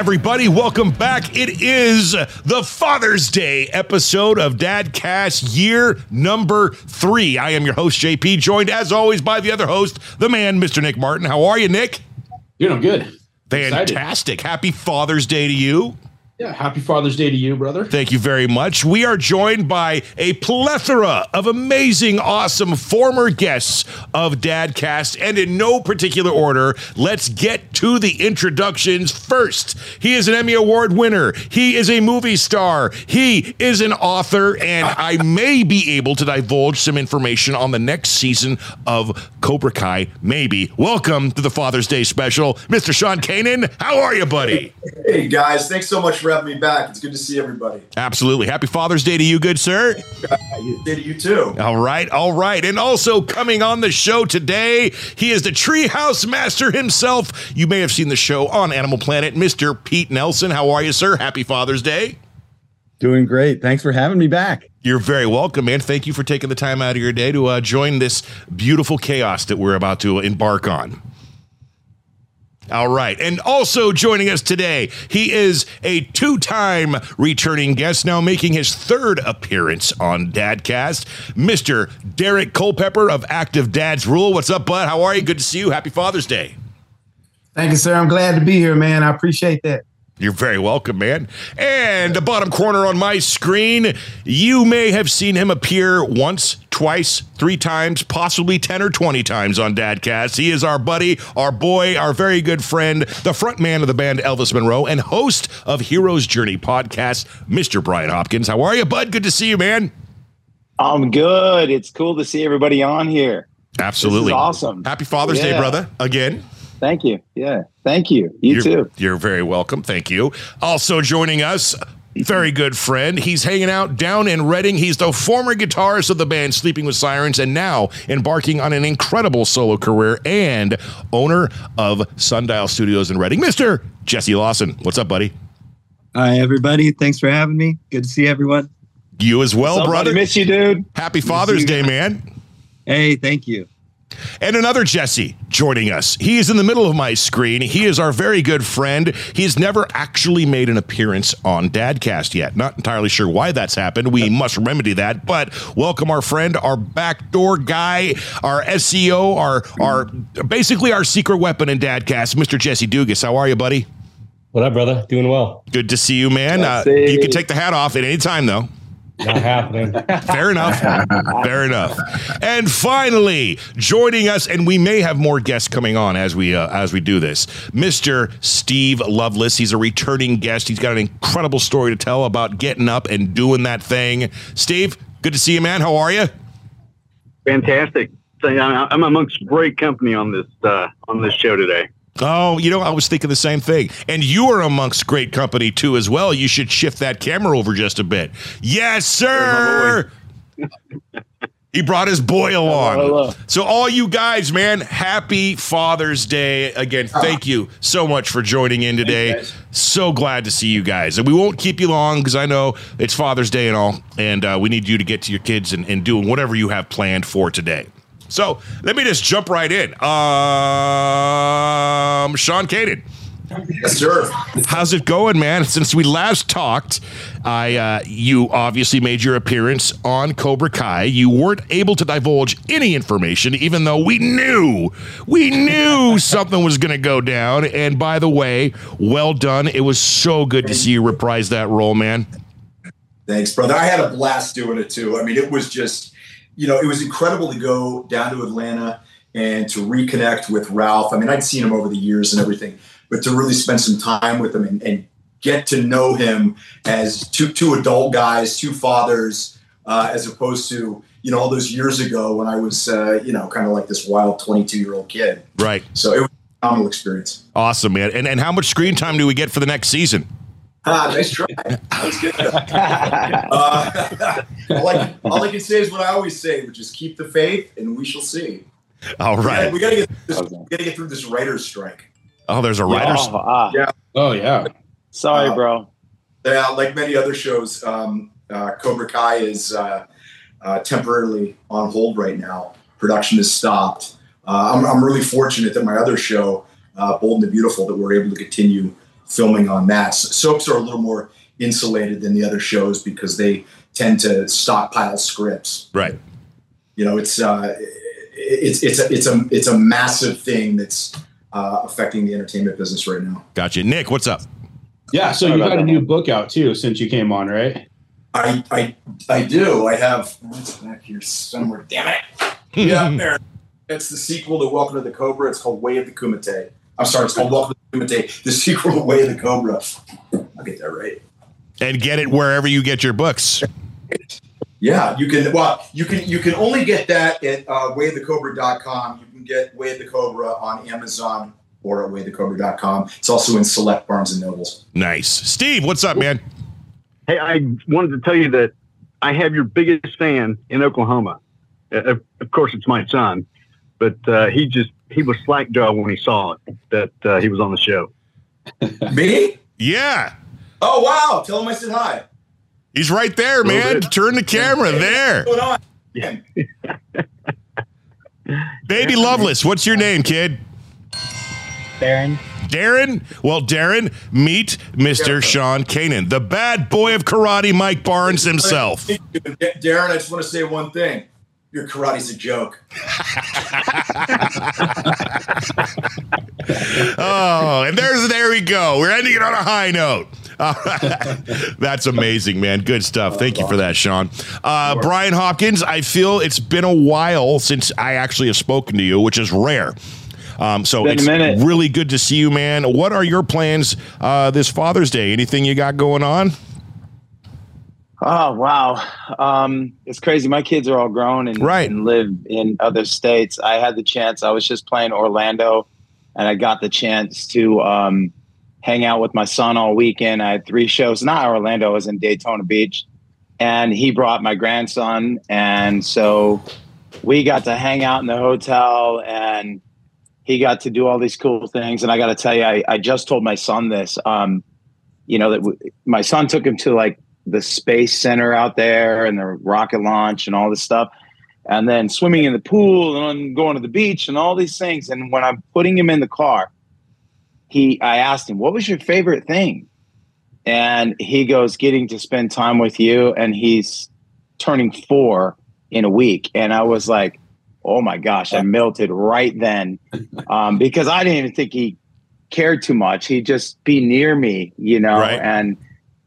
Everybody, welcome back. It is the Father's Day episode of Dadcast year number three. I am your host, JP, joined as always by the other host, the man, Mr. Nick Martin. How are you, Nick? You're doing good. Fantastic. Happy Father's Day to you. Yeah, happy Father's Day to you, brother. Thank you very much. We are joined by a plethora of amazing, awesome former guests of Dadcast, and in no particular order, let's get to the introductions first. He is an Emmy Award winner, he is a movie star, he is an author, and I may be able to divulge some information on the next season of Cobra Kai. Maybe. Welcome to the Father's Day special, Mr. Sean Kanan. How are you, buddy? Hey guys, thanks so much for having me back. It's good to see everybody. Absolutely. Happy Father's Day to you, good sir. Day to you too. All right, all right. And also coming on the show today, he is the treehouse master himself. You may have seen the show on Animal Planet, Mr. Pete Nelson. How are you, sir? Happy Father's Day. Doing great. Thanks for having me back. You're very welcome, man. Thank you for taking the time out of your day to uh, join this beautiful chaos that we're about to embark on. All right. And also joining us today, he is a two time returning guest, now making his third appearance on Dadcast, Mr. Derek Culpepper of Active Dad's Rule. What's up, bud? How are you? Good to see you. Happy Father's Day. Thank you, sir. I'm glad to be here, man. I appreciate that. You're very welcome, man. And the bottom corner on my screen, you may have seen him appear once, twice, three times, possibly 10 or 20 times on Dadcast. He is our buddy, our boy, our very good friend, the front man of the band Elvis Monroe, and host of Hero's Journey podcast, Mr. Brian Hopkins. How are you, bud? Good to see you, man. I'm good. It's cool to see everybody on here. Absolutely. awesome. Happy Father's Day, brother. Again. Thank you. Yeah. Thank you. You you're, too. You're very welcome. Thank you. Also joining us, very good friend. He's hanging out down in Reading. He's the former guitarist of the band Sleeping with Sirens and now embarking on an incredible solo career and owner of Sundial Studios in Reading. Mr. Jesse Lawson. What's up, buddy? Hi, everybody. Thanks for having me. Good to see everyone. You as well, Somebody brother. miss you, dude. Happy Father's you Day, man. Hey, thank you. And another Jesse joining us. He is in the middle of my screen. He is our very good friend. He's never actually made an appearance on Dadcast yet. Not entirely sure why that's happened. We must remedy that. But welcome our friend, our backdoor guy, our SEO, our our basically our secret weapon in Dadcast, Mr. Jesse Dugas. How are you, buddy? What up, brother? Doing well. Good to see you, man. Uh, you can take the hat off at any time, though. Not happening. Fair enough. Fair enough. And finally, joining us, and we may have more guests coming on as we uh, as we do this, Mr. Steve Lovelace. He's a returning guest. He's got an incredible story to tell about getting up and doing that thing. Steve, good to see you, man. How are you? Fantastic. I'm amongst great company on this uh, on this show today. Oh, you know, I was thinking the same thing. And you are amongst great company too, as well. You should shift that camera over just a bit. Yes, sir. he brought his boy along. hello. So, all you guys, man, happy Father's Day. Again, thank you so much for joining in today. So glad to see you guys. And we won't keep you long because I know it's Father's Day and all. And uh, we need you to get to your kids and, and doing whatever you have planned for today. So, let me just jump right in. Um, Sean Kanan. Yes, sir. How's it going, man? Since we last talked, I uh, you obviously made your appearance on Cobra Kai. You weren't able to divulge any information, even though we knew we knew something was going to go down. And by the way, well done. It was so good to see you reprise that role, man. Thanks, brother. I had a blast doing it too. I mean, it was just, you know, it was incredible to go down to Atlanta and to reconnect with Ralph. I mean, I'd seen him over the years and everything, but to really spend some time with him and, and get to know him as two two adult guys, two fathers, uh, as opposed to you know all those years ago when I was uh, you know kind of like this wild twenty two year old kid. Right. So it was a phenomenal experience. Awesome, man. And and how much screen time do we get for the next season? Ah, nice try. That was good. Uh, all, I, all I can say is what I always say, which is keep the faith, and we shall see. All right, We gotta- we gotta get this, Okay. we gotta get through this writer's strike. Oh, there's a writer's. Oh, ah, Yeah. Oh yeah. sorry, Uh, bro. Yeah, like many other shows, um, uh, Cobra Kai is uh, uh, temporarily on hold right now. Production is stopped. Uh, I'm, I'm really fortunate that my other show, uh, Bold and the Beautiful, that we're able to continue filming on that. Soaps are a little more insulated than the other shows because they tend to stockpile scripts. Right. You know, it's uh, it's it's a it's a it's a massive thing that's uh, affecting the entertainment business right now. Gotcha. Nick, what's up? Yeah. So Sorry you about got a new book out too since you came on, right? I I I do. I have it's back here somewhere. Damn it. Yeah, there. It's the sequel to Welcome to the Cobra. It's called Way of the Kumite. I'm sorry, it's called Welcome to the Kumite. The sequel to Way of the Cobra. I'll get that right. And get it wherever you get your books. Yeah, you can. Well, you can. You can only get that at uh, wayofthecobra.com. You can get Way of the Cobra on Amazon or at wayofthecobra.com. It's also in select Barnes and Nobles. Nice. Steve, what's up, man? Hey, I wanted to tell you that I have your biggest fan in Oklahoma. Uh, of, of course, it's my son, but uh, he just he was slack jaw when he saw it that uh, he was on the show. Me? Yeah. Oh wow! Tell him I said hi. He's right there, man. Turn the camera there. What's going on? Yeah. Baby Lovelace, what's your name, kid? Darren. Darren? Well, Darren, meet Mr. Sean Kanan, the bad boy of karate, Mike Barnes himself. Darren, I just want to say one thing. Your karate's a joke. Oh, and there's there we go. We're ending it on a high note. Right. That's amazing, man. Good stuff. Thank you for that, Sean. Uh, Brian Hopkins, I feel it's been a while since I actually have spoken to you, which is rare. Um, so Been it's really good to see you, man. What are your plans uh, this Father's Day? Anything you got going on? Oh wow, um, it's crazy. My kids are all grown and, Right. and live in other states. I had the chance. I was just playing Orlando, and I got the chance to um, hang out with my son all weekend. I had three shows. Not Orlando. I was in Daytona Beach, and he brought my grandson, and so we got to hang out in the hotel, and he got to do all these cool things. And I got to tell you, I, I just told my son this. Um, you know that w- my son took him to like the space center out there and the rocket launch and all this stuff. And then swimming in the pool and going to the beach and all these things. And when i'm putting him in the car he i asked him what was your favorite thing? And he goes getting to spend time with you. And he's turning four in a week. And i was like oh my gosh i melted right then. Um, because i didn't even think he cared too much. He'd just be near me you know Right. and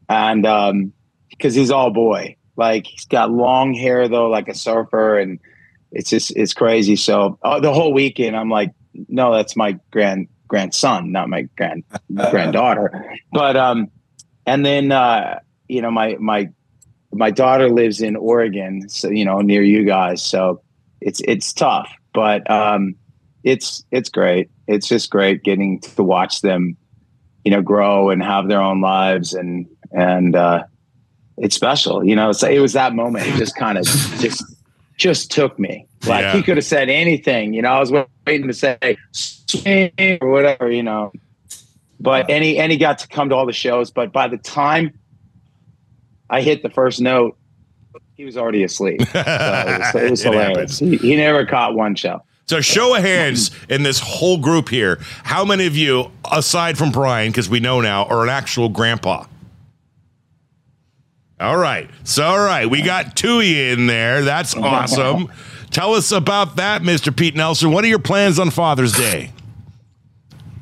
and um because he's all boy. Like he's got long hair though like a surfer and it's just it's crazy. So uh, the whole weekend i'm like no that's my grand grandson not my grand granddaughter. But um and then uh you know my my my daughter lives in oregon so you know near you guys so it's it's tough. But um it's it's great. It's just great getting to watch them you know grow and have their own lives and and uh it's special you know so it was that moment. It just kind of just just took me. Like Yeah. he could have said anything you know i was waiting to say swing or whatever you know. But and he and he got to come to all the shows but by the time i hit the first note he was already asleep. So it was, it was It hilarious. He, he never caught one show. So, show of hands in this whole group here. How many of you, aside from Brian, because we know now, are an actual grandpa? All right. So, all right. We got Tui in there. That's awesome. Tell us about that, Mr. Pete Nelson. What are your plans on Father's Day?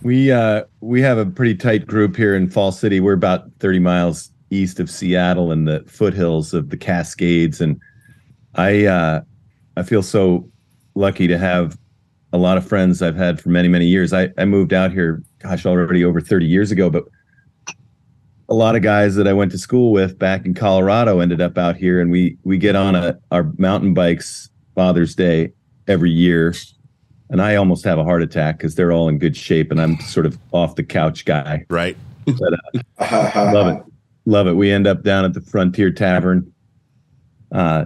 We uh we have a pretty tight group here in Fall City. We're about 30 miles east of Seattle in the foothills of the Cascades and I uh I feel so lucky to have a lot of friends I've had for many many years. I I moved out here gosh already over 30 years ago but a lot of guys that I went to school with back in Colorado ended up out here and we we get on a our mountain bikes Father's Day every year and I almost have a heart attack because they're all in good shape, and I'm sort of off the couch guy. Right. But uh, love it, love it. We end up down at the Frontier Tavern. Uh,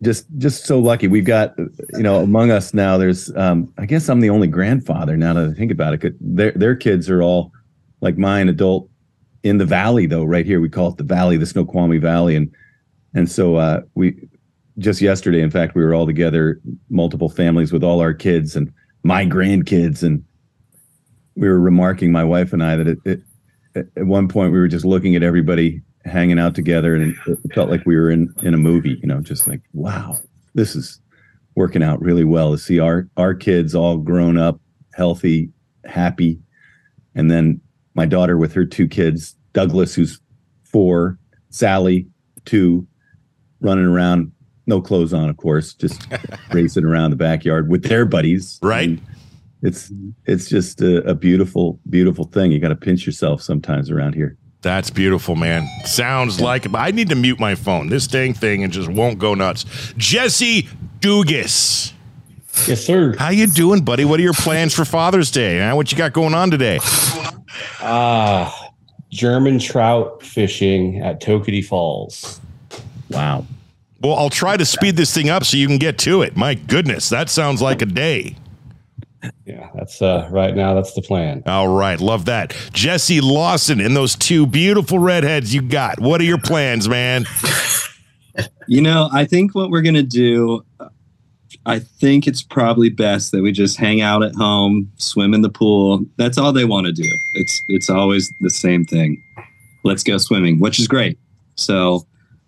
just just so lucky. We've got you know among us now. There's um, I guess I'm the only grandfather now that I think about it. Their their kids are all like mine, adult in the valley though. Right here, we call it the valley, the Snoqualmie Valley, and and so uh, we just yesterday, in fact, we were all together, multiple families with all our kids and my grandkids, and we were remarking, my wife and I, that it, it at one point we were just looking at everybody hanging out together and it felt like we were in in a movie you know just like wow this is working out really well to see our our kids all grown up healthy happy and then my daughter with her two kids douglas who's four sally two running around no clothes on of course just racing around the backyard with their buddies right and it's it's just a, a beautiful beautiful thing you got to pinch yourself sometimes around here That's beautiful, man. Sounds like I need to mute my phone. This dang thing and just won't go nuts. Jesse Dugas. Yes, sir. How you doing, buddy? What are your plans for Father's Day? Huh? What you got going on today? Ah, German trout fishing at Toketee Falls. wow Well, I'll try to speed this thing up so you can get to it. My goodness, that sounds like a day. Yeah, that's uh right now. That's the plan. All right, love that. Jesse Lawson and those two beautiful redheads you got. What are your plans, man? You know, I think what we're gonna do. I think it's probably best that we just hang out at home, swim in the pool. That's all they want to do. It's it's always the same thing. Let's go swimming, which is great. So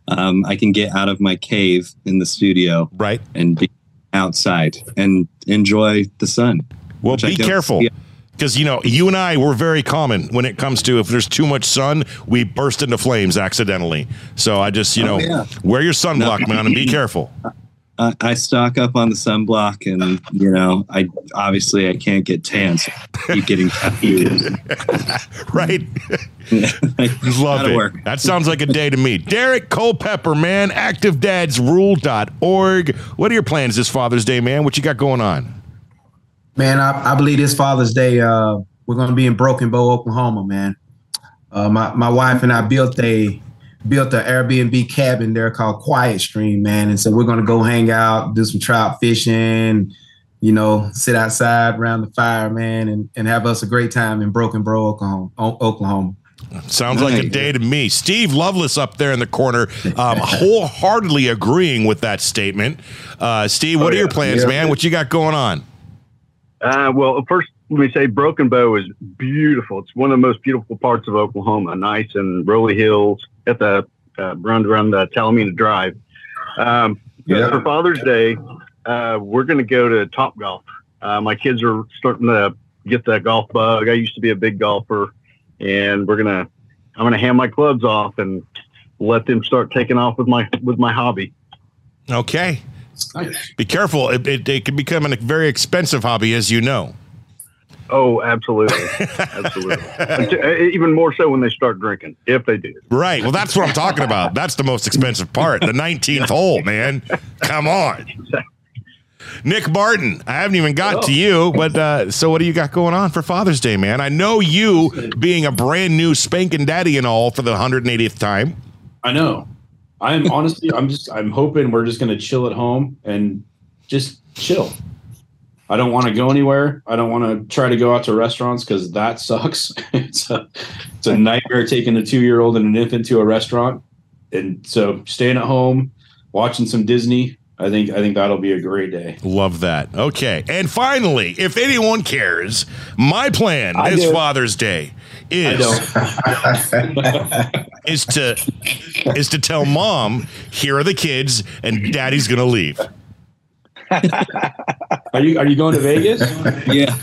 um, I can get out of my cave in the studio, right, and be outside and enjoy the sun. Well, be careful. see- Because, you know, you and I, we're very common when it comes to if there's too much sun, we burst into flames accidentally. So I just, you Oh, know, yeah. wear your sunblock, man, and be careful. I, I stock up on the sunblock, and you know, I obviously I can't get tan, so I keep getting tattoos. right? Love it. work. That sounds like a day to me. Derek Culpepper, man, activedadsrule.org. What are your plans this Father's Day, man? What you got going on? Man, I, I believe this Father's Day, uh, we're gonna be in Broken Bow, Oklahoma, man. Uh, my my wife and I built a built an Airbnb cabin there called Quiet Stream, man, and so we're gonna go hang out, do some trout fishing, you know, sit outside around the fire, man, and, and have us a great time in Broken Bow, Oklahoma. Oklahoma. Sounds like a day to me. Steve Lovelace up there in the corner, um, wholeheartedly agreeing with that statement. Uh, Steve, what Oh, are your plans, Yeah. man? What you got going on? Uh, well, first, let me say Broken Bow is beautiful. It's one of the most beautiful parts of Oklahoma. Nice and rolly hills at the uh, run around the Talimena Drive. Um, but Yeah. For Father's Day, uh, we're going to go to Top Golf. Uh, my kids are starting to get that golf bug. I used to be a big golfer, and we're gonna I'm gonna hand my clubs off and let them start taking off with my with my hobby. Okay. Be careful. It, it, it can become a very expensive hobby, as you know. Oh, absolutely, absolutely. Uh, Even more so when they start drinking, if they do. Right. Well, that's what I'm talking about. That's the most expensive part. The 19th hole, man. Come on. Nick Barton, I haven't even got to you, but uh, so what do you got going on for Father's Day, man? I know you being a brand new spanking daddy and all for the 180th time. I know. I'm honestly, I'm just, I'm hoping we're just gonna chill at home and just chill. I don't want to go anywhere. I don't want to try to go out to restaurants because that sucks. it's a, it's a nightmare taking a two year old and an infant to a restaurant. And so staying at home, watching some Disney. I think, I think that'll be a great day. Love that. Okay. And finally, if anyone cares, my plan I this do. Father's Day is is to is to tell mom, here are the kids, and daddy's gonna leave. Are you, are you going to Vegas? yeah.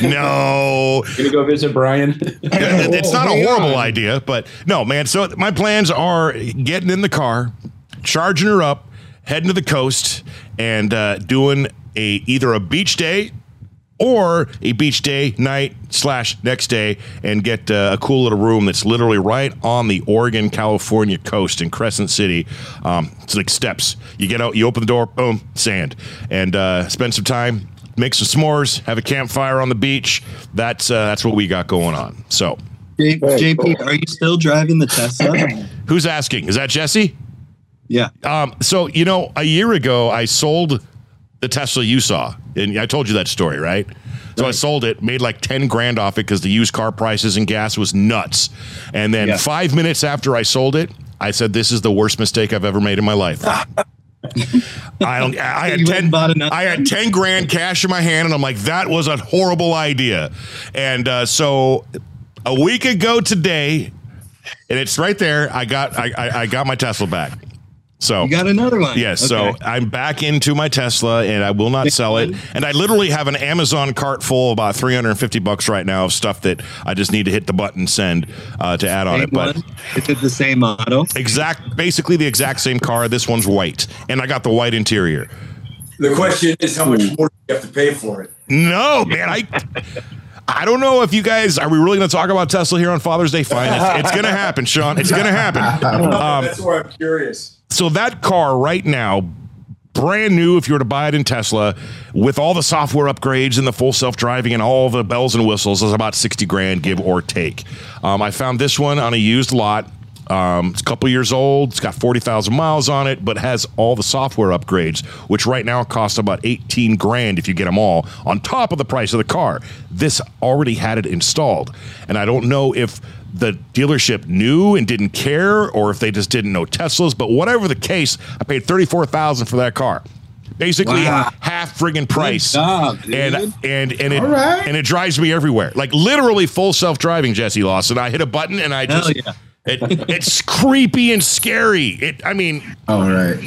No. Gonna go visit Brian? it's not a horrible idea, but no, man. So my plans are getting in the car, charging her up, heading to the coast, and uh, doing a either a beach day or a beach day night slash next day and get uh, a cool little room that's literally right on the Oregon California coast in Crescent City. Um, it's like steps. You get out, you open the door, boom, sand, and uh, spend some time. Make some s'mores, have a campfire on the beach. That's uh, that's what we got going on. So, J- JP, are you still driving the Tesla? who's asking? Is that Jesse? Yeah. Um, so you know, a year ago, I sold the Tesla you saw, and I told you that story, right? So I sold it, made like ten grand off it because the used car prices and gas was nuts. And then Yeah. five minutes after I sold it, I said, "This is the worst mistake I've ever made in my life." I don't. I had You ten. and bought another I had ten grand cash in my hand, and I'm like, "That was a horrible idea." And uh, so, a week ago today, and it's right there. I got. I, I, I got my Tesla back. So You got another one. Yes, so I'm back into my Tesla and I will not sell it. And I literally have an Amazon cart full of about 350 bucks right now of stuff that I just need to hit the button send uh, to add on Same it. But one? Is it the same model? exact, basically the exact same car. This one's white, and I got the white interior. The question is, how much more do you have to pay for it? No, man, I. I don't know if you guys are we really going to talk about Tesla here on Father's Day. Fine, it's, it's going to happen, Sean. It's going to happen. Um, That's why I'm curious. So that car right now, brand new, if you were to buy it in Tesla, with all the software upgrades and the full self driving and all the bells and whistles, is about sixty grand, give or take. Um, I found this one on a used lot. Um, it's a couple years old. It's got forty thousand miles on it, but has all the software upgrades, which right now cost about eighteen grand if you get them all on top of the price of the car. This already had it installed, and I don't know if the dealership knew and didn't care, or if they just didn't know Teslas. But whatever the case, I paid thirty four thousand for that car. Basically, Wow. half friggin' price, job, and and and it right. and it drives me everywhere. Like literally full self driving. Jesse Lawson. I hit a button and I just yeah. it, it's creepy and scary. It. I mean, All right.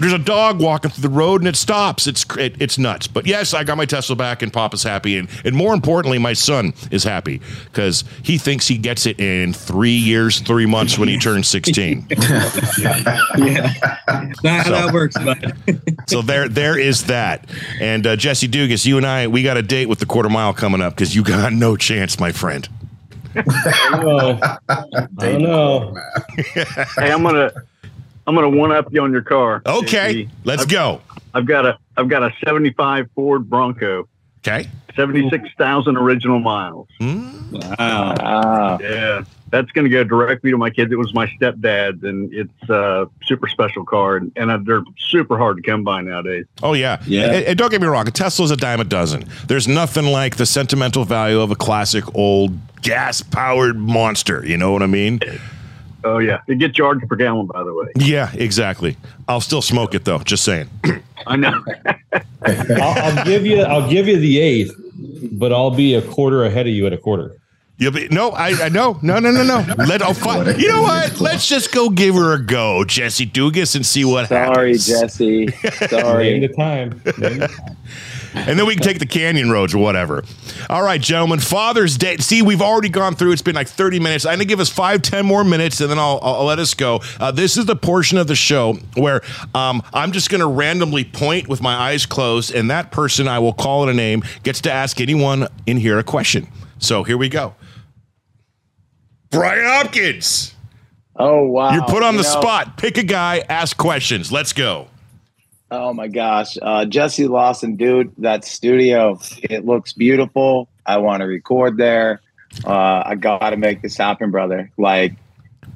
There's a dog walking through the road and it stops. It's it, it's nuts. But yes, I got my Tesla back and Papa's happy, and and more importantly, my son is happy because he thinks he gets it in three years, three months when he turns 16. yeah. Not how that works, bud. so there there is that. And uh, Jesse Dugas, you and I, we got a date with the quarter mile coming up because you got no chance, my friend. I don't know. I don't know. Hey, I'm gonna I'm gonna one up you on your car. Okay, let's go. I've got a I've got a 75 Ford Bronco, Okay. 76,000 original miles. Wow. Ah, Yeah, that's going to go directly to my kids. It was my stepdad's, and it's a super special car, and, and they're super hard to come by nowadays. Oh yeah, Yeah. And, and don't get me wrong, a Tesla's a dime a dozen. There's nothing like the sentimental value of a classic old gas-powered monster. You know what I mean? Oh yeah, it gets charged per gallon, by the way. Yeah, exactly. I'll still smoke it though. Just saying. I know. I'll, I'll give you. I'll give you the eighth, but I'll be a quarter ahead of you at a quarter. You'll be no, I, I no, no, no, no, no. Let oh, fine. You know what? Let's just go give her a go, Jesse Dugas, and see what sorry, happens. Sorry, Jesse. Name Sorry. the time. Name the time. And then we can take the canyon roads or whatever. All right, gentlemen. Father's Day. See, we've already gone through. It's been like 30 minutes. I'm going to give us five, 10 more minutes, and then I'll, I'll let us go. Uh, this is the portion of the show where um, I'm just going to randomly point with my eyes closed, and that person, I will call it a name, gets to ask anyone in here a question. So here we go. Brian Hopkins. Oh wow. You're put on You the know- spot. Pick a guy, ask questions. Let's go. Oh my gosh, uh, Jesse Lawson, dude, that studio, it looks beautiful. I want to record there. Uh, I got to make this happen, brother. Like,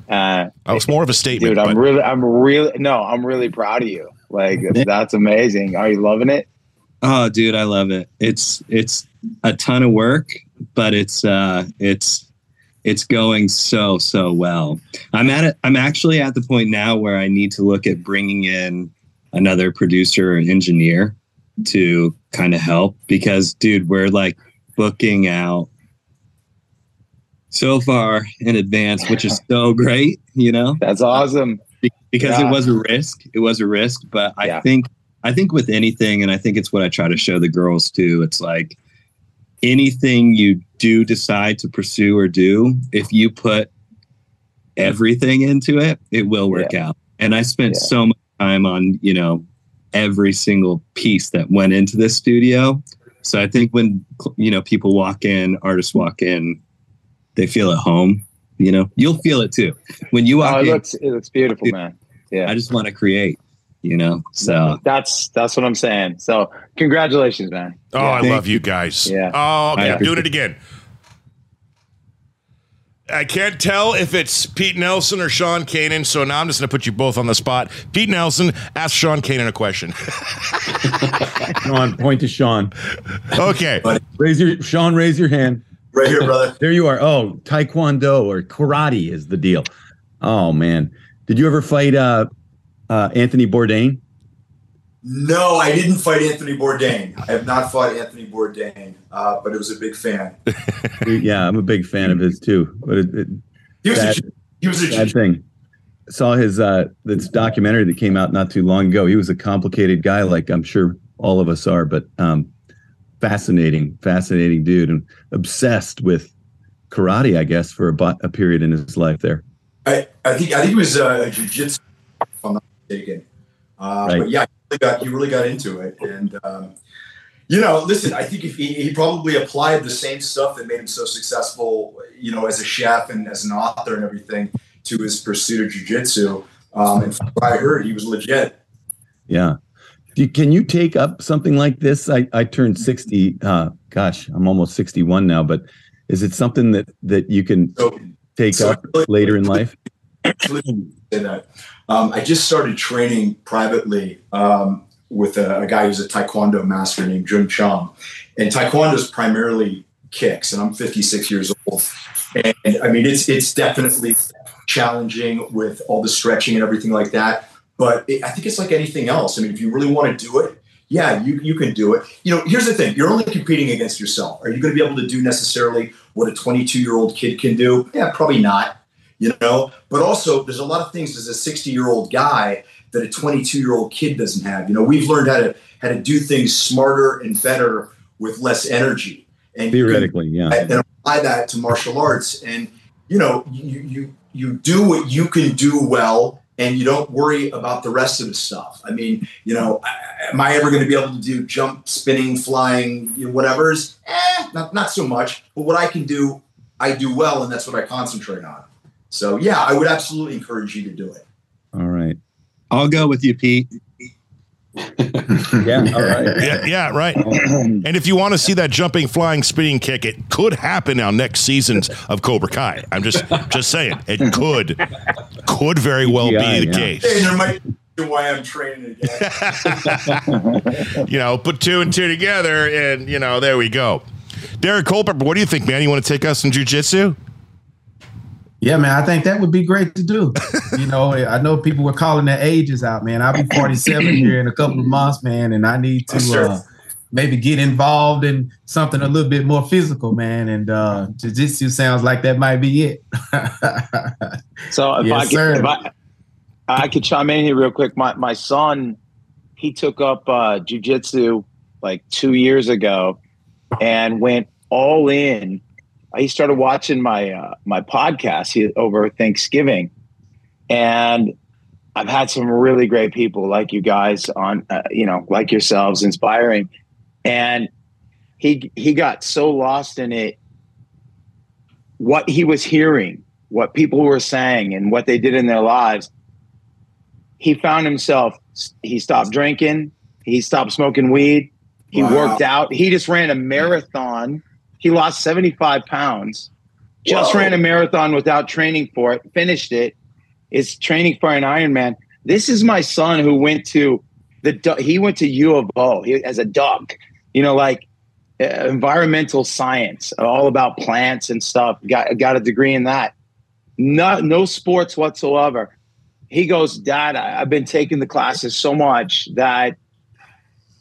uh, That was more of a statement. dude, I'm but- really, I'm really, no, I'm really proud of you. Like, that's amazing. Are you loving it? Oh, dude, I love it. It's it's a ton of work, but it's uh it's it's going so so well. I'm at it. I'm actually at the point now where I need to look at bringing in another producer or engineer to kind of help because, dude, we're like booking out so far in advance, which is so great. You know, That's awesome. Because Yeah. it was a risk. It was a risk, but I Yeah. think I think with anything, and I think it's what I try to show the girls too. It's like anything you do decide to pursue or do, if you put everything into it, it will work out. And I spent Yeah. so much time on you know every single piece that went into this studio. So I think when you know people walk in, artists walk in, they feel at home. You know, you'll feel it too when you walk Oh, it in. looks, it looks beautiful, man. Yeah. I just want to create, you know. So that's that's what I'm saying. So congratulations, man. Oh, I Thank love you guys. Yeah. Oh, okay. I I'm doing it again. I can't tell if it's Pete Nelson or Sean Kanan, so now I'm just going to put you both on the spot. Pete Nelson, ask Sean Kanan a question. Sean, point to Sean. Okay. Raise your Sean, raise your hand. Right here, brother. There you are. Oh, Taekwondo or karate is the deal. Oh man. Did you ever fight uh, uh, Anthony Bourdain? No, I didn't fight Anthony Bourdain. I have not fought Anthony Bourdain, uh, but I was a big fan. yeah, I'm a big fan of his too. But it, it, He was a he was a sad G- thing. Saw his uh this documentary that came out not too long ago. He was a complicated guy, like I'm sure all of us are, but um fascinating, fascinating dude and obsessed with karate, I guess, for a, a period in his life there. I, I think I think it was uh, jujitsu, if I'm not mistaken. Uh, Right. But yeah, he really got he really got into it, and um, you know, listen, I think if he, he probably applied the same stuff that made him so successful, you know, as a chef and as an author and everything, to his pursuit of jujitsu. Um, and from what I heard, he was legit. Yeah. You- can you take up something like this? I, I turned 60. Uh, gosh, I'm almost 61 now, but is it something that, that you can So, take so up later in life? Um, I just started training privately um, with a, a guy who's a Taekwondo master named Jun Chong. And Taekwondo is primarily kicks, and I'm 56 years old. And I mean, it's it's definitely challenging with all the stretching and everything like that. But it, I think it's like anything else. I mean, if you really want to do it, yeah, you, you can do it. You know, here's the thing you're only competing against yourself. Are you going to be able to do necessarily what a 22 year old kid can do? Yeah, probably not you know? But also there's a lot of things as a 60 year old guy that a 22 year old kid doesn't have you know? We've learned how to how to do things smarter and better with less energy. And can- Theoretically, yeah. and apply that to martial arts. And you know you you you do what you can do well and you don't worry about the rest of the stuff. I mean you know am i ever going to be able to do jump spinning flying you know, whatever's eh, not, not so much. But what i can do i do well and that's what i concentrate on so yeah i would absolutely encourage you to do it All right. I'll go with you, Pete. Yeah. All right. Yeah, yeah, right. And if you want to see that jumping, flying, spinning kick, it could happen on next seasons of Cobra Kai. I'm just just saying it could could very well be the yeah. case. hey, there might be why i'm training again you know, put two and two together, and you know, there we go. Derek Culpepper, what do you think, man? You want to take us in jujitsu? Yeah, man, I think that would be great to do. you know, I know people were calling their ages out, man. I'll be 47 here in a couple of months, man, and I need to sir. uh, maybe get involved in something a little bit more physical, man. And uh, jiu-jitsu sounds like that might be it. So if Yes, I sir. could, if I, I could chime in here real quick. My my son, he took up uh, jujitsu like two years ago, and went all in. He started watching my uh, my podcast over Thanksgiving, and I've had some really great people like you guys on, uh, you know, like yourselves, inspiring, and he he got so lost in it. What he was hearing what people were saying and what they did in their lives, he found himself, he stopped drinking, he stopped smoking weed, he Wow. worked out, he just ran a marathon. He lost 75 pounds, just Whoa. ran a marathon without training for it, finished it, is training for an Ironman. This is my son who went to the, he went to U of O he, as a duck, you know, like uh, environmental science, all about plants and stuff. Got got a degree in that. No, no sports whatsoever. He goes, Dad, I, I've been taking the classes so much that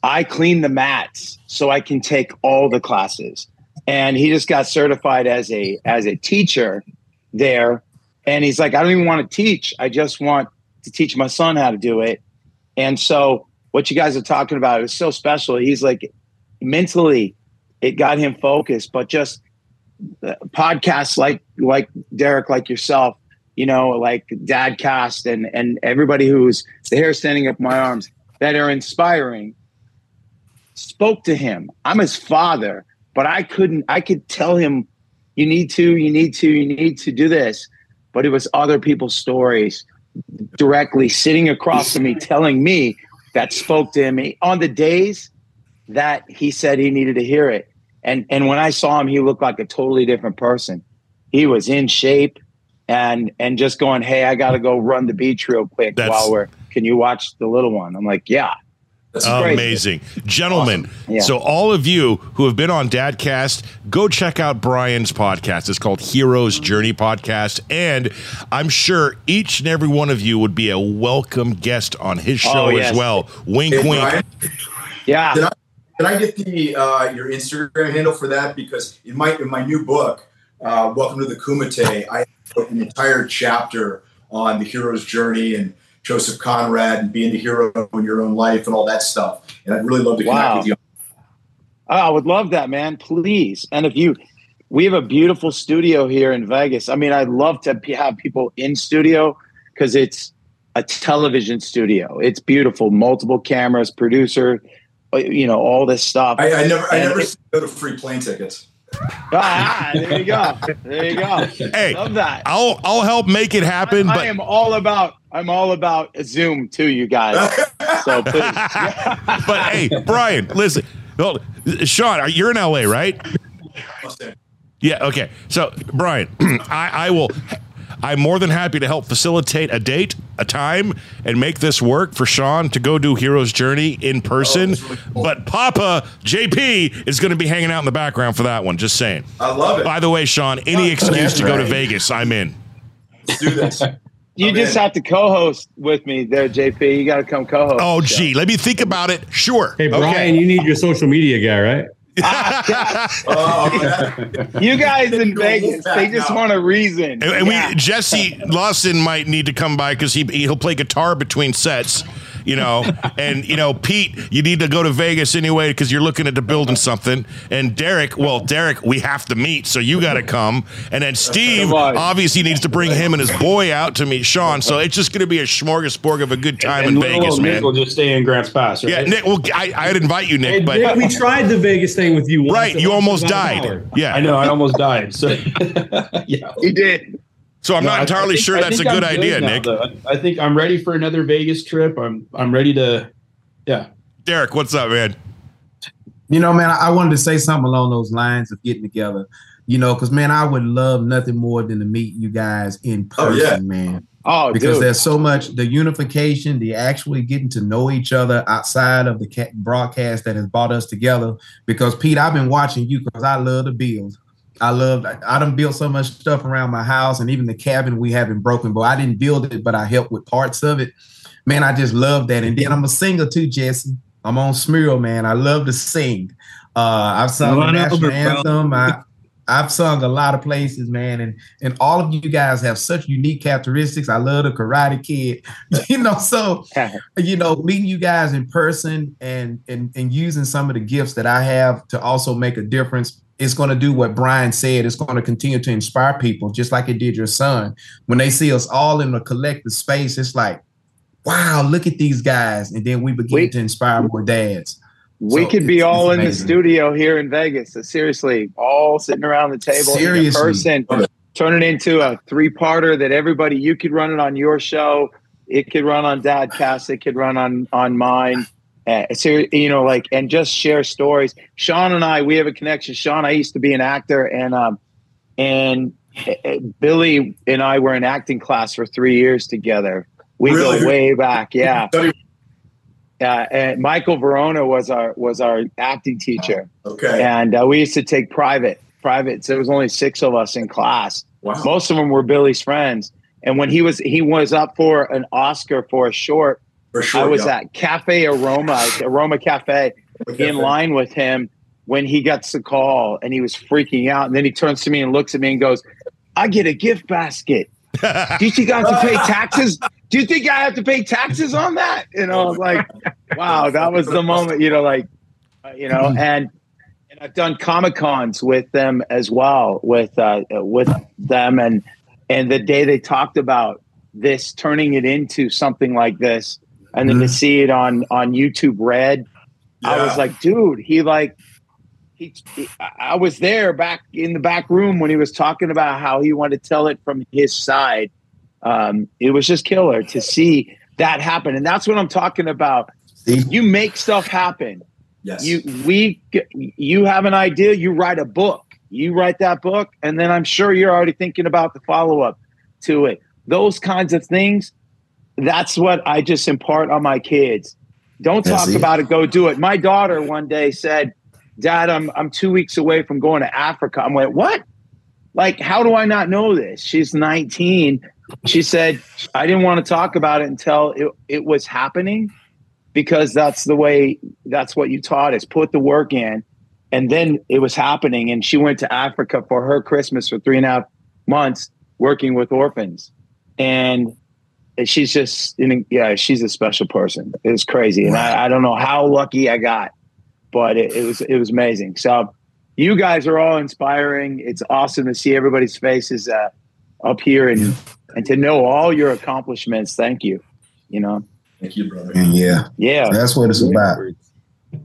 I clean the mats so I can take all the classes. And he just got certified as a as a teacher there. And he's like, I don't even want to teach. I just want to teach my son how to do it. And so what you guys are talking about is so special. He's like mentally it got him focused, but just uh, podcasts like like Derek, like yourself, you know, like Dadcast and and everybody who's the hair standing up my arms that are inspiring spoke to him. I'm his father, but I couldn't I could tell him you need to, you need to, you need to do this. But it was other people's stories directly sitting across from me telling me that spoke to him on the days that he said he needed to hear it. And and when I saw him, he looked like a totally different person. he was in shape and and just going, hey, I got to go run the beach real quick That's- while we're. Can you watch the little one? I'm like, yeah. That's crazy. Amazing. Gentlemen, Yeah. so all of you who have been on Dadcast, go check out Brian's podcast. It's called Heroes Journey Podcast. And I'm sure each and every one of you would be a welcome guest on his show Oh, yes. as well. Wink, Hey, wink. Brian, Yeah. Did I, can I get the uh, your Instagram handle for that? Because in my in my new book, uh, Welcome to the Kumite, I have an entire chapter on the hero's journey and Joseph Conrad and being the hero in your own life and all that stuff. And I'd really love to connect Wow. with you. Oh, I would love that, man. Please. And if you, we have a beautiful studio here in Vegas. I mean, I'd love to have people in studio because it's a television studio. It's beautiful, multiple cameras, producer, uh, you know, all this stuff. I, I never I never go to free plane tickets. Ah, there you go. There you go. Hey, Love that. I'll I'll help make it happen, I but am all about. I'm all about Zoom too, you guys. So please. but hey, Brian, listen. Well, Sean, are in LA, right? Yeah. Okay. So, Brian, I, I will. I'm more than happy to help facilitate a date, a time, and make this work for Sean to go do Hero's Journey in person. Oh, but Papa JP is going to be hanging out in the background for that one. Just saying. I love it. By the way, Sean, any excuse to go to. Vegas, I'm in. Let's do this. You I'm just in. have to co-host with me there, JP. You got to come co-host. Oh, gee, let me think about it. Sure. Hey, Brian, you need your social media guy, right? Oh. You guys in Vegas, they just want a reason. And, and Yeah. we Jesse Lawson might need to come by because he he'll play guitar between sets, you know. and you know, Pete, you need to go to Vegas anyway because you're looking at the building something. And Derek, well, Derek, we have to meet, so you got to come. And then Steve obviously needs to bring him and his boy out to meet Sean. So it's just going to be a smorgasbord of a good time and in little Vegas, Nick man. will just stay in Grants Pass. Right? Yeah, Nick. Well, I, I'd invite you, Nick, Hey, but Nick, we tried the Vegas thing with you. once. right, you almost about hour. died. Yeah, I know. I almost died. So yeah. You did. So I'm No, not I- I entirely think- sure that's a think good I'm idea, now, Nick. though. I- I think I'm ready for another Vegas trip. I'm I'm ready to. Yeah. Derek, what's up, man? You know, man, I I wanted to say something along those lines of getting together. You know, because man, I would love nothing more than to meet you guys in Oh, person, yeah. man. Oh, Because dude. there's so much the unification, the actually getting to know each other outside of the broadcast that has brought us together. Because Pete, I've been watching you because I love the Bills. I love. I done built so much stuff around my house, and even the cabin we have in Broken Bow. I didn't build it, but I helped with parts of it. Man, I just love that. And then I'm a singer too, Jesse. I'm on Smurl, man. I love to sing. Uh, I've sung the national anthem. I, I've sung a lot of places, man, and and all of you guys have such unique characteristics. I love the Karate Kid, you know. So you know, meeting you guys in person and and and using some of the gifts that I have to also make a difference. It's going to do what Brian said. It's going to continue to inspire people, just like it did your son. When they see us all in a collective space, it's like, wow, look at these guys, and then we begin We- to inspire more dads. we So could be all in the studio here in Vegas. Uh, seriously, all sitting around the table in person, turn it into a three-parter that everybody. You could run it on your show. It could run on Dadcast. It could run on on mine. Uh, so you know, like, and just share stories. Sean and I, we have a connection. Sean, I used to be an actor, and um, and uh, Billy and I were in acting class for three years together. We Really? go way back, yeah. Uh, and Michael Verona was our was our acting teacher, Okay. and uh, we used to take private private. So there was only six of us in class. Wow. Most of them were Billy's friends. And when he was he was up for an Oscar for a short, sure. I was yeah. at Cafe Aroma, Aroma Cafe, Okay. in line with him when he gets the call, and he was freaking out. And then he turns to me and looks at me and goes, "I get a gift basket. Do you think I have to pay taxes? Do you think I have to pay taxes on that?" You know, I was like, "Wow, that was the moment." You know, like, uh, you know, and and I've done comic cons with them as well, with uh, with them, and and the day they talked about this turning it into something like this, and then to see it on on YouTube Red, I was like, dude, he like. He, he- I was there back in the back room when he was talking about how he wanted to tell it from his side. Um, it was just killer to see that happen, and that's what I'm talking about. See? You make stuff happen yes. you we you have an idea you write a book You write that book, and then I'm sure you're already thinking about the follow up to it. Those kinds of things. That's what I just impart on my kids. Don't talk it. about it. Go do it. My daughter one day said, "Dad, I'm I'm two weeks away from going to Africa." I'm like, "What? Like, how do I not know this?" She's 19. She said, "I didn't want to talk about it until it, it was happening." because that's the way that's what you taught us put the work in and then it was happening and she went to africa for her christmas for three and a half months working with orphans and she's just yeah she's a special person. It was crazy. And I, I don't know how lucky i got but it, it was it was amazing. So you guys are all inspiring. It's awesome to see everybody's faces uh, up here and and to know all your accomplishments. Thank you you know? Thank you, brother. And yeah, yeah. That's what it's about.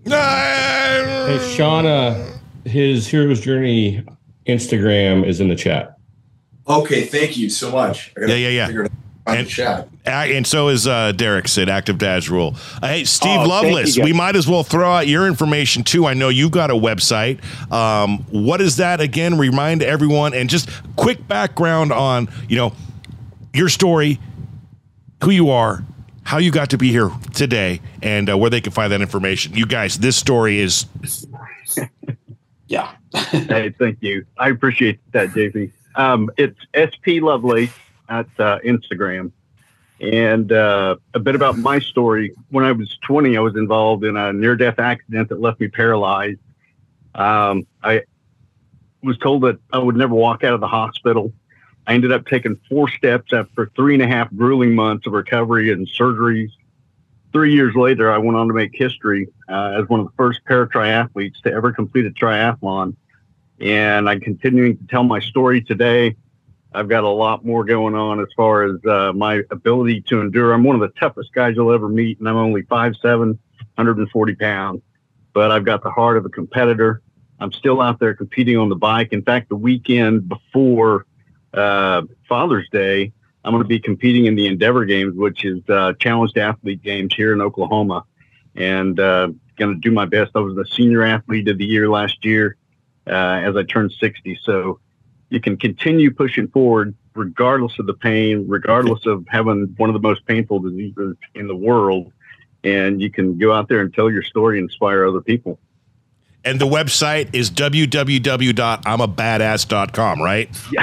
Hey, Shauna, his hero's journey Instagram is in the chat. Okay, thank you so much. I gotta Yeah, yeah, yeah. Figure it out on the chat. Uh, and so is uh, Derek said, Active Dads Rule. Uh, hey, Steve Oh, thank Lovelace, we might as well throw out your information too. I know you've got a website. Um, what is that again? Remind everyone and just quick background on, you know, your story, who you are, how you got to be here today, and uh, where they can find that information. You guys, this story is Yeah. hey, thank you. I appreciate that, JP. Um, it's SP Lovely at uh, Instagram. And uh, a bit about my story. When I was 20, I was involved in a near death accident that left me paralyzed. Um, I was told that I would never walk out of the hospital. I ended up taking four steps after three and a half grueling months of recovery and surgeries. Three years later, I went on to make history uh, as one of the first para triathletes to ever complete a triathlon. And I'm continuing to tell my story today. I've got a lot more going on as far as uh, my ability to endure. I'm one of the toughest guys you'll ever meet, and I'm only 5'7, 140 pounds. But I've got the heart of a competitor. I'm still out there competing on the bike. In fact, the weekend before uh, Father's Day, I'm going to be competing in the Endeavor Games, which is uh, Challenged Athlete Games here in Oklahoma, and uh, going to do my best. I was the Senior Athlete of the Year last year uh, as I turned 60. So you can continue pushing forward regardless of the pain, regardless of having one of the most painful diseases in the world, and you can go out there and tell your story and inspire other people. and the website is www.imabadass.com, right?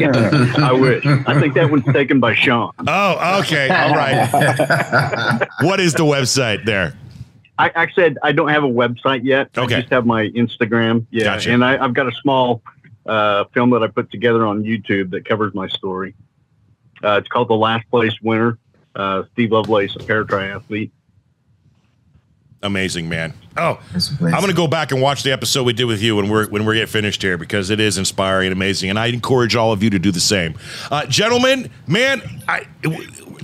I wish. I think that one's taken by Sean. Oh, okay. All right. what is the website there? I, I said I don't have a website yet. Okay. I just have my Instagram. Yeah, Gotcha. and I, I've got a small uh, film that I put together on YouTube that covers my story. Uh, it's called The Last Place Winner. Uh, Steve Lovelace, a para triathlete. Amazing, man. Oh, That's I'm going to go back and watch the episode we did with you when we're when we get finished here because it is inspiring and amazing, and I encourage all of you to do the same. Uh, gentlemen, man, I,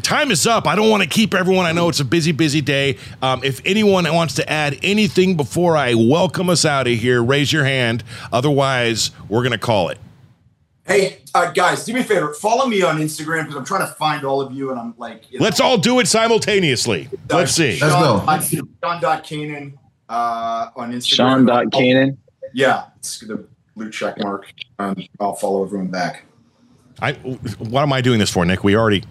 time is up. I don't want to keep everyone. I know it's a busy, busy day. Um, if anyone wants to add anything before I welcome us out of here, raise your hand. Otherwise, we're going to call it. Hey, uh, guys, do me a favor. Follow me on Instagram because I'm trying to find all of you, and I'm like, you know, Let's all do it simultaneously. uh, Let's see. Let's go. Sean, Sean dot Kanan uh, on Instagram. Sean dot Kanan. Yeah, it's the blue check mark. Um, I'll follow everyone back. I, what am I doing this for, Nick? We already.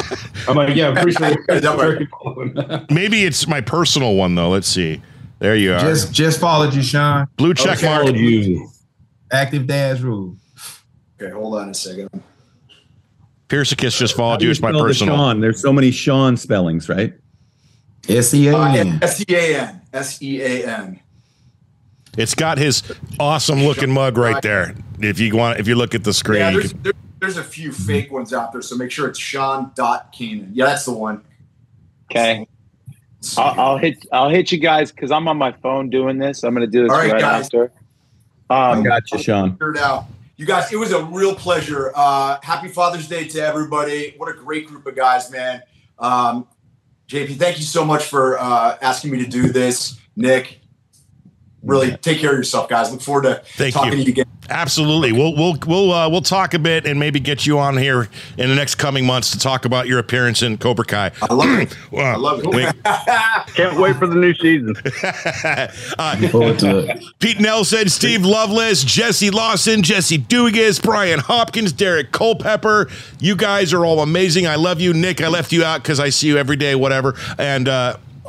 I'm like, yeah, I'm pretty sure. That way. Maybe it's my personal one though. Let's see. There you are. Just just followed you, Sean. Blue check Okay. mark. Followed you. Active dads rule. Okay, hold on a second. Piercicus just followed do you. you It's my spell the personal. Sean. There's so many Sean spellings, right? S E A Uh, N. S E A N. S E A N. It's got his awesome looking mug right there. If you want, if you look at the screen, Yeah, there's, there, there's a few fake ones out there, so make sure it's Sean dot Kanan. Yeah, that's the one. Okay. I'll, I'll hit I'll hit you guys because I'm on my phone doing this. I'm gonna do this All right, right, guys. after. I Um, got you, Sean. Figure it out. You guys, it was a real pleasure. Uh, happy Father's Day to everybody. What a great group of guys, man. Um, JP, thank you so much for uh, asking me to do this. Nick, really take care of yourself, guys. Look forward to Thank talking you. to you again Absolutely. We'll we'll we'll uh, we'll talk a bit and maybe get you on here in the next coming months to talk about your appearance in Cobra Kai. I love it. Uh, I love it. Can't wait for the new season. Uh, Forward to it. Pete Nelson, Steve Lovelace, Jesse Lawson, Jesse Dugas, Brian Hopkins, Derek Culpepper. You guys are all amazing. I love you, Nick. I left you out because I see you every day, whatever. And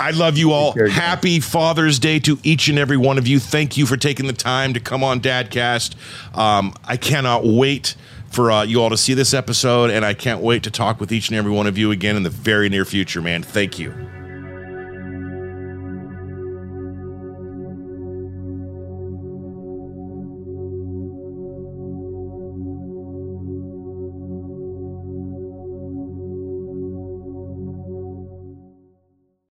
I love you all. Happy Father's Day to each and every one of you. Thank you for taking the time to come on Dadcast. Um, I cannot wait for uh, you all to see this episode, and I can't wait to talk with each and every one of you again in the very near future, man. Thank you.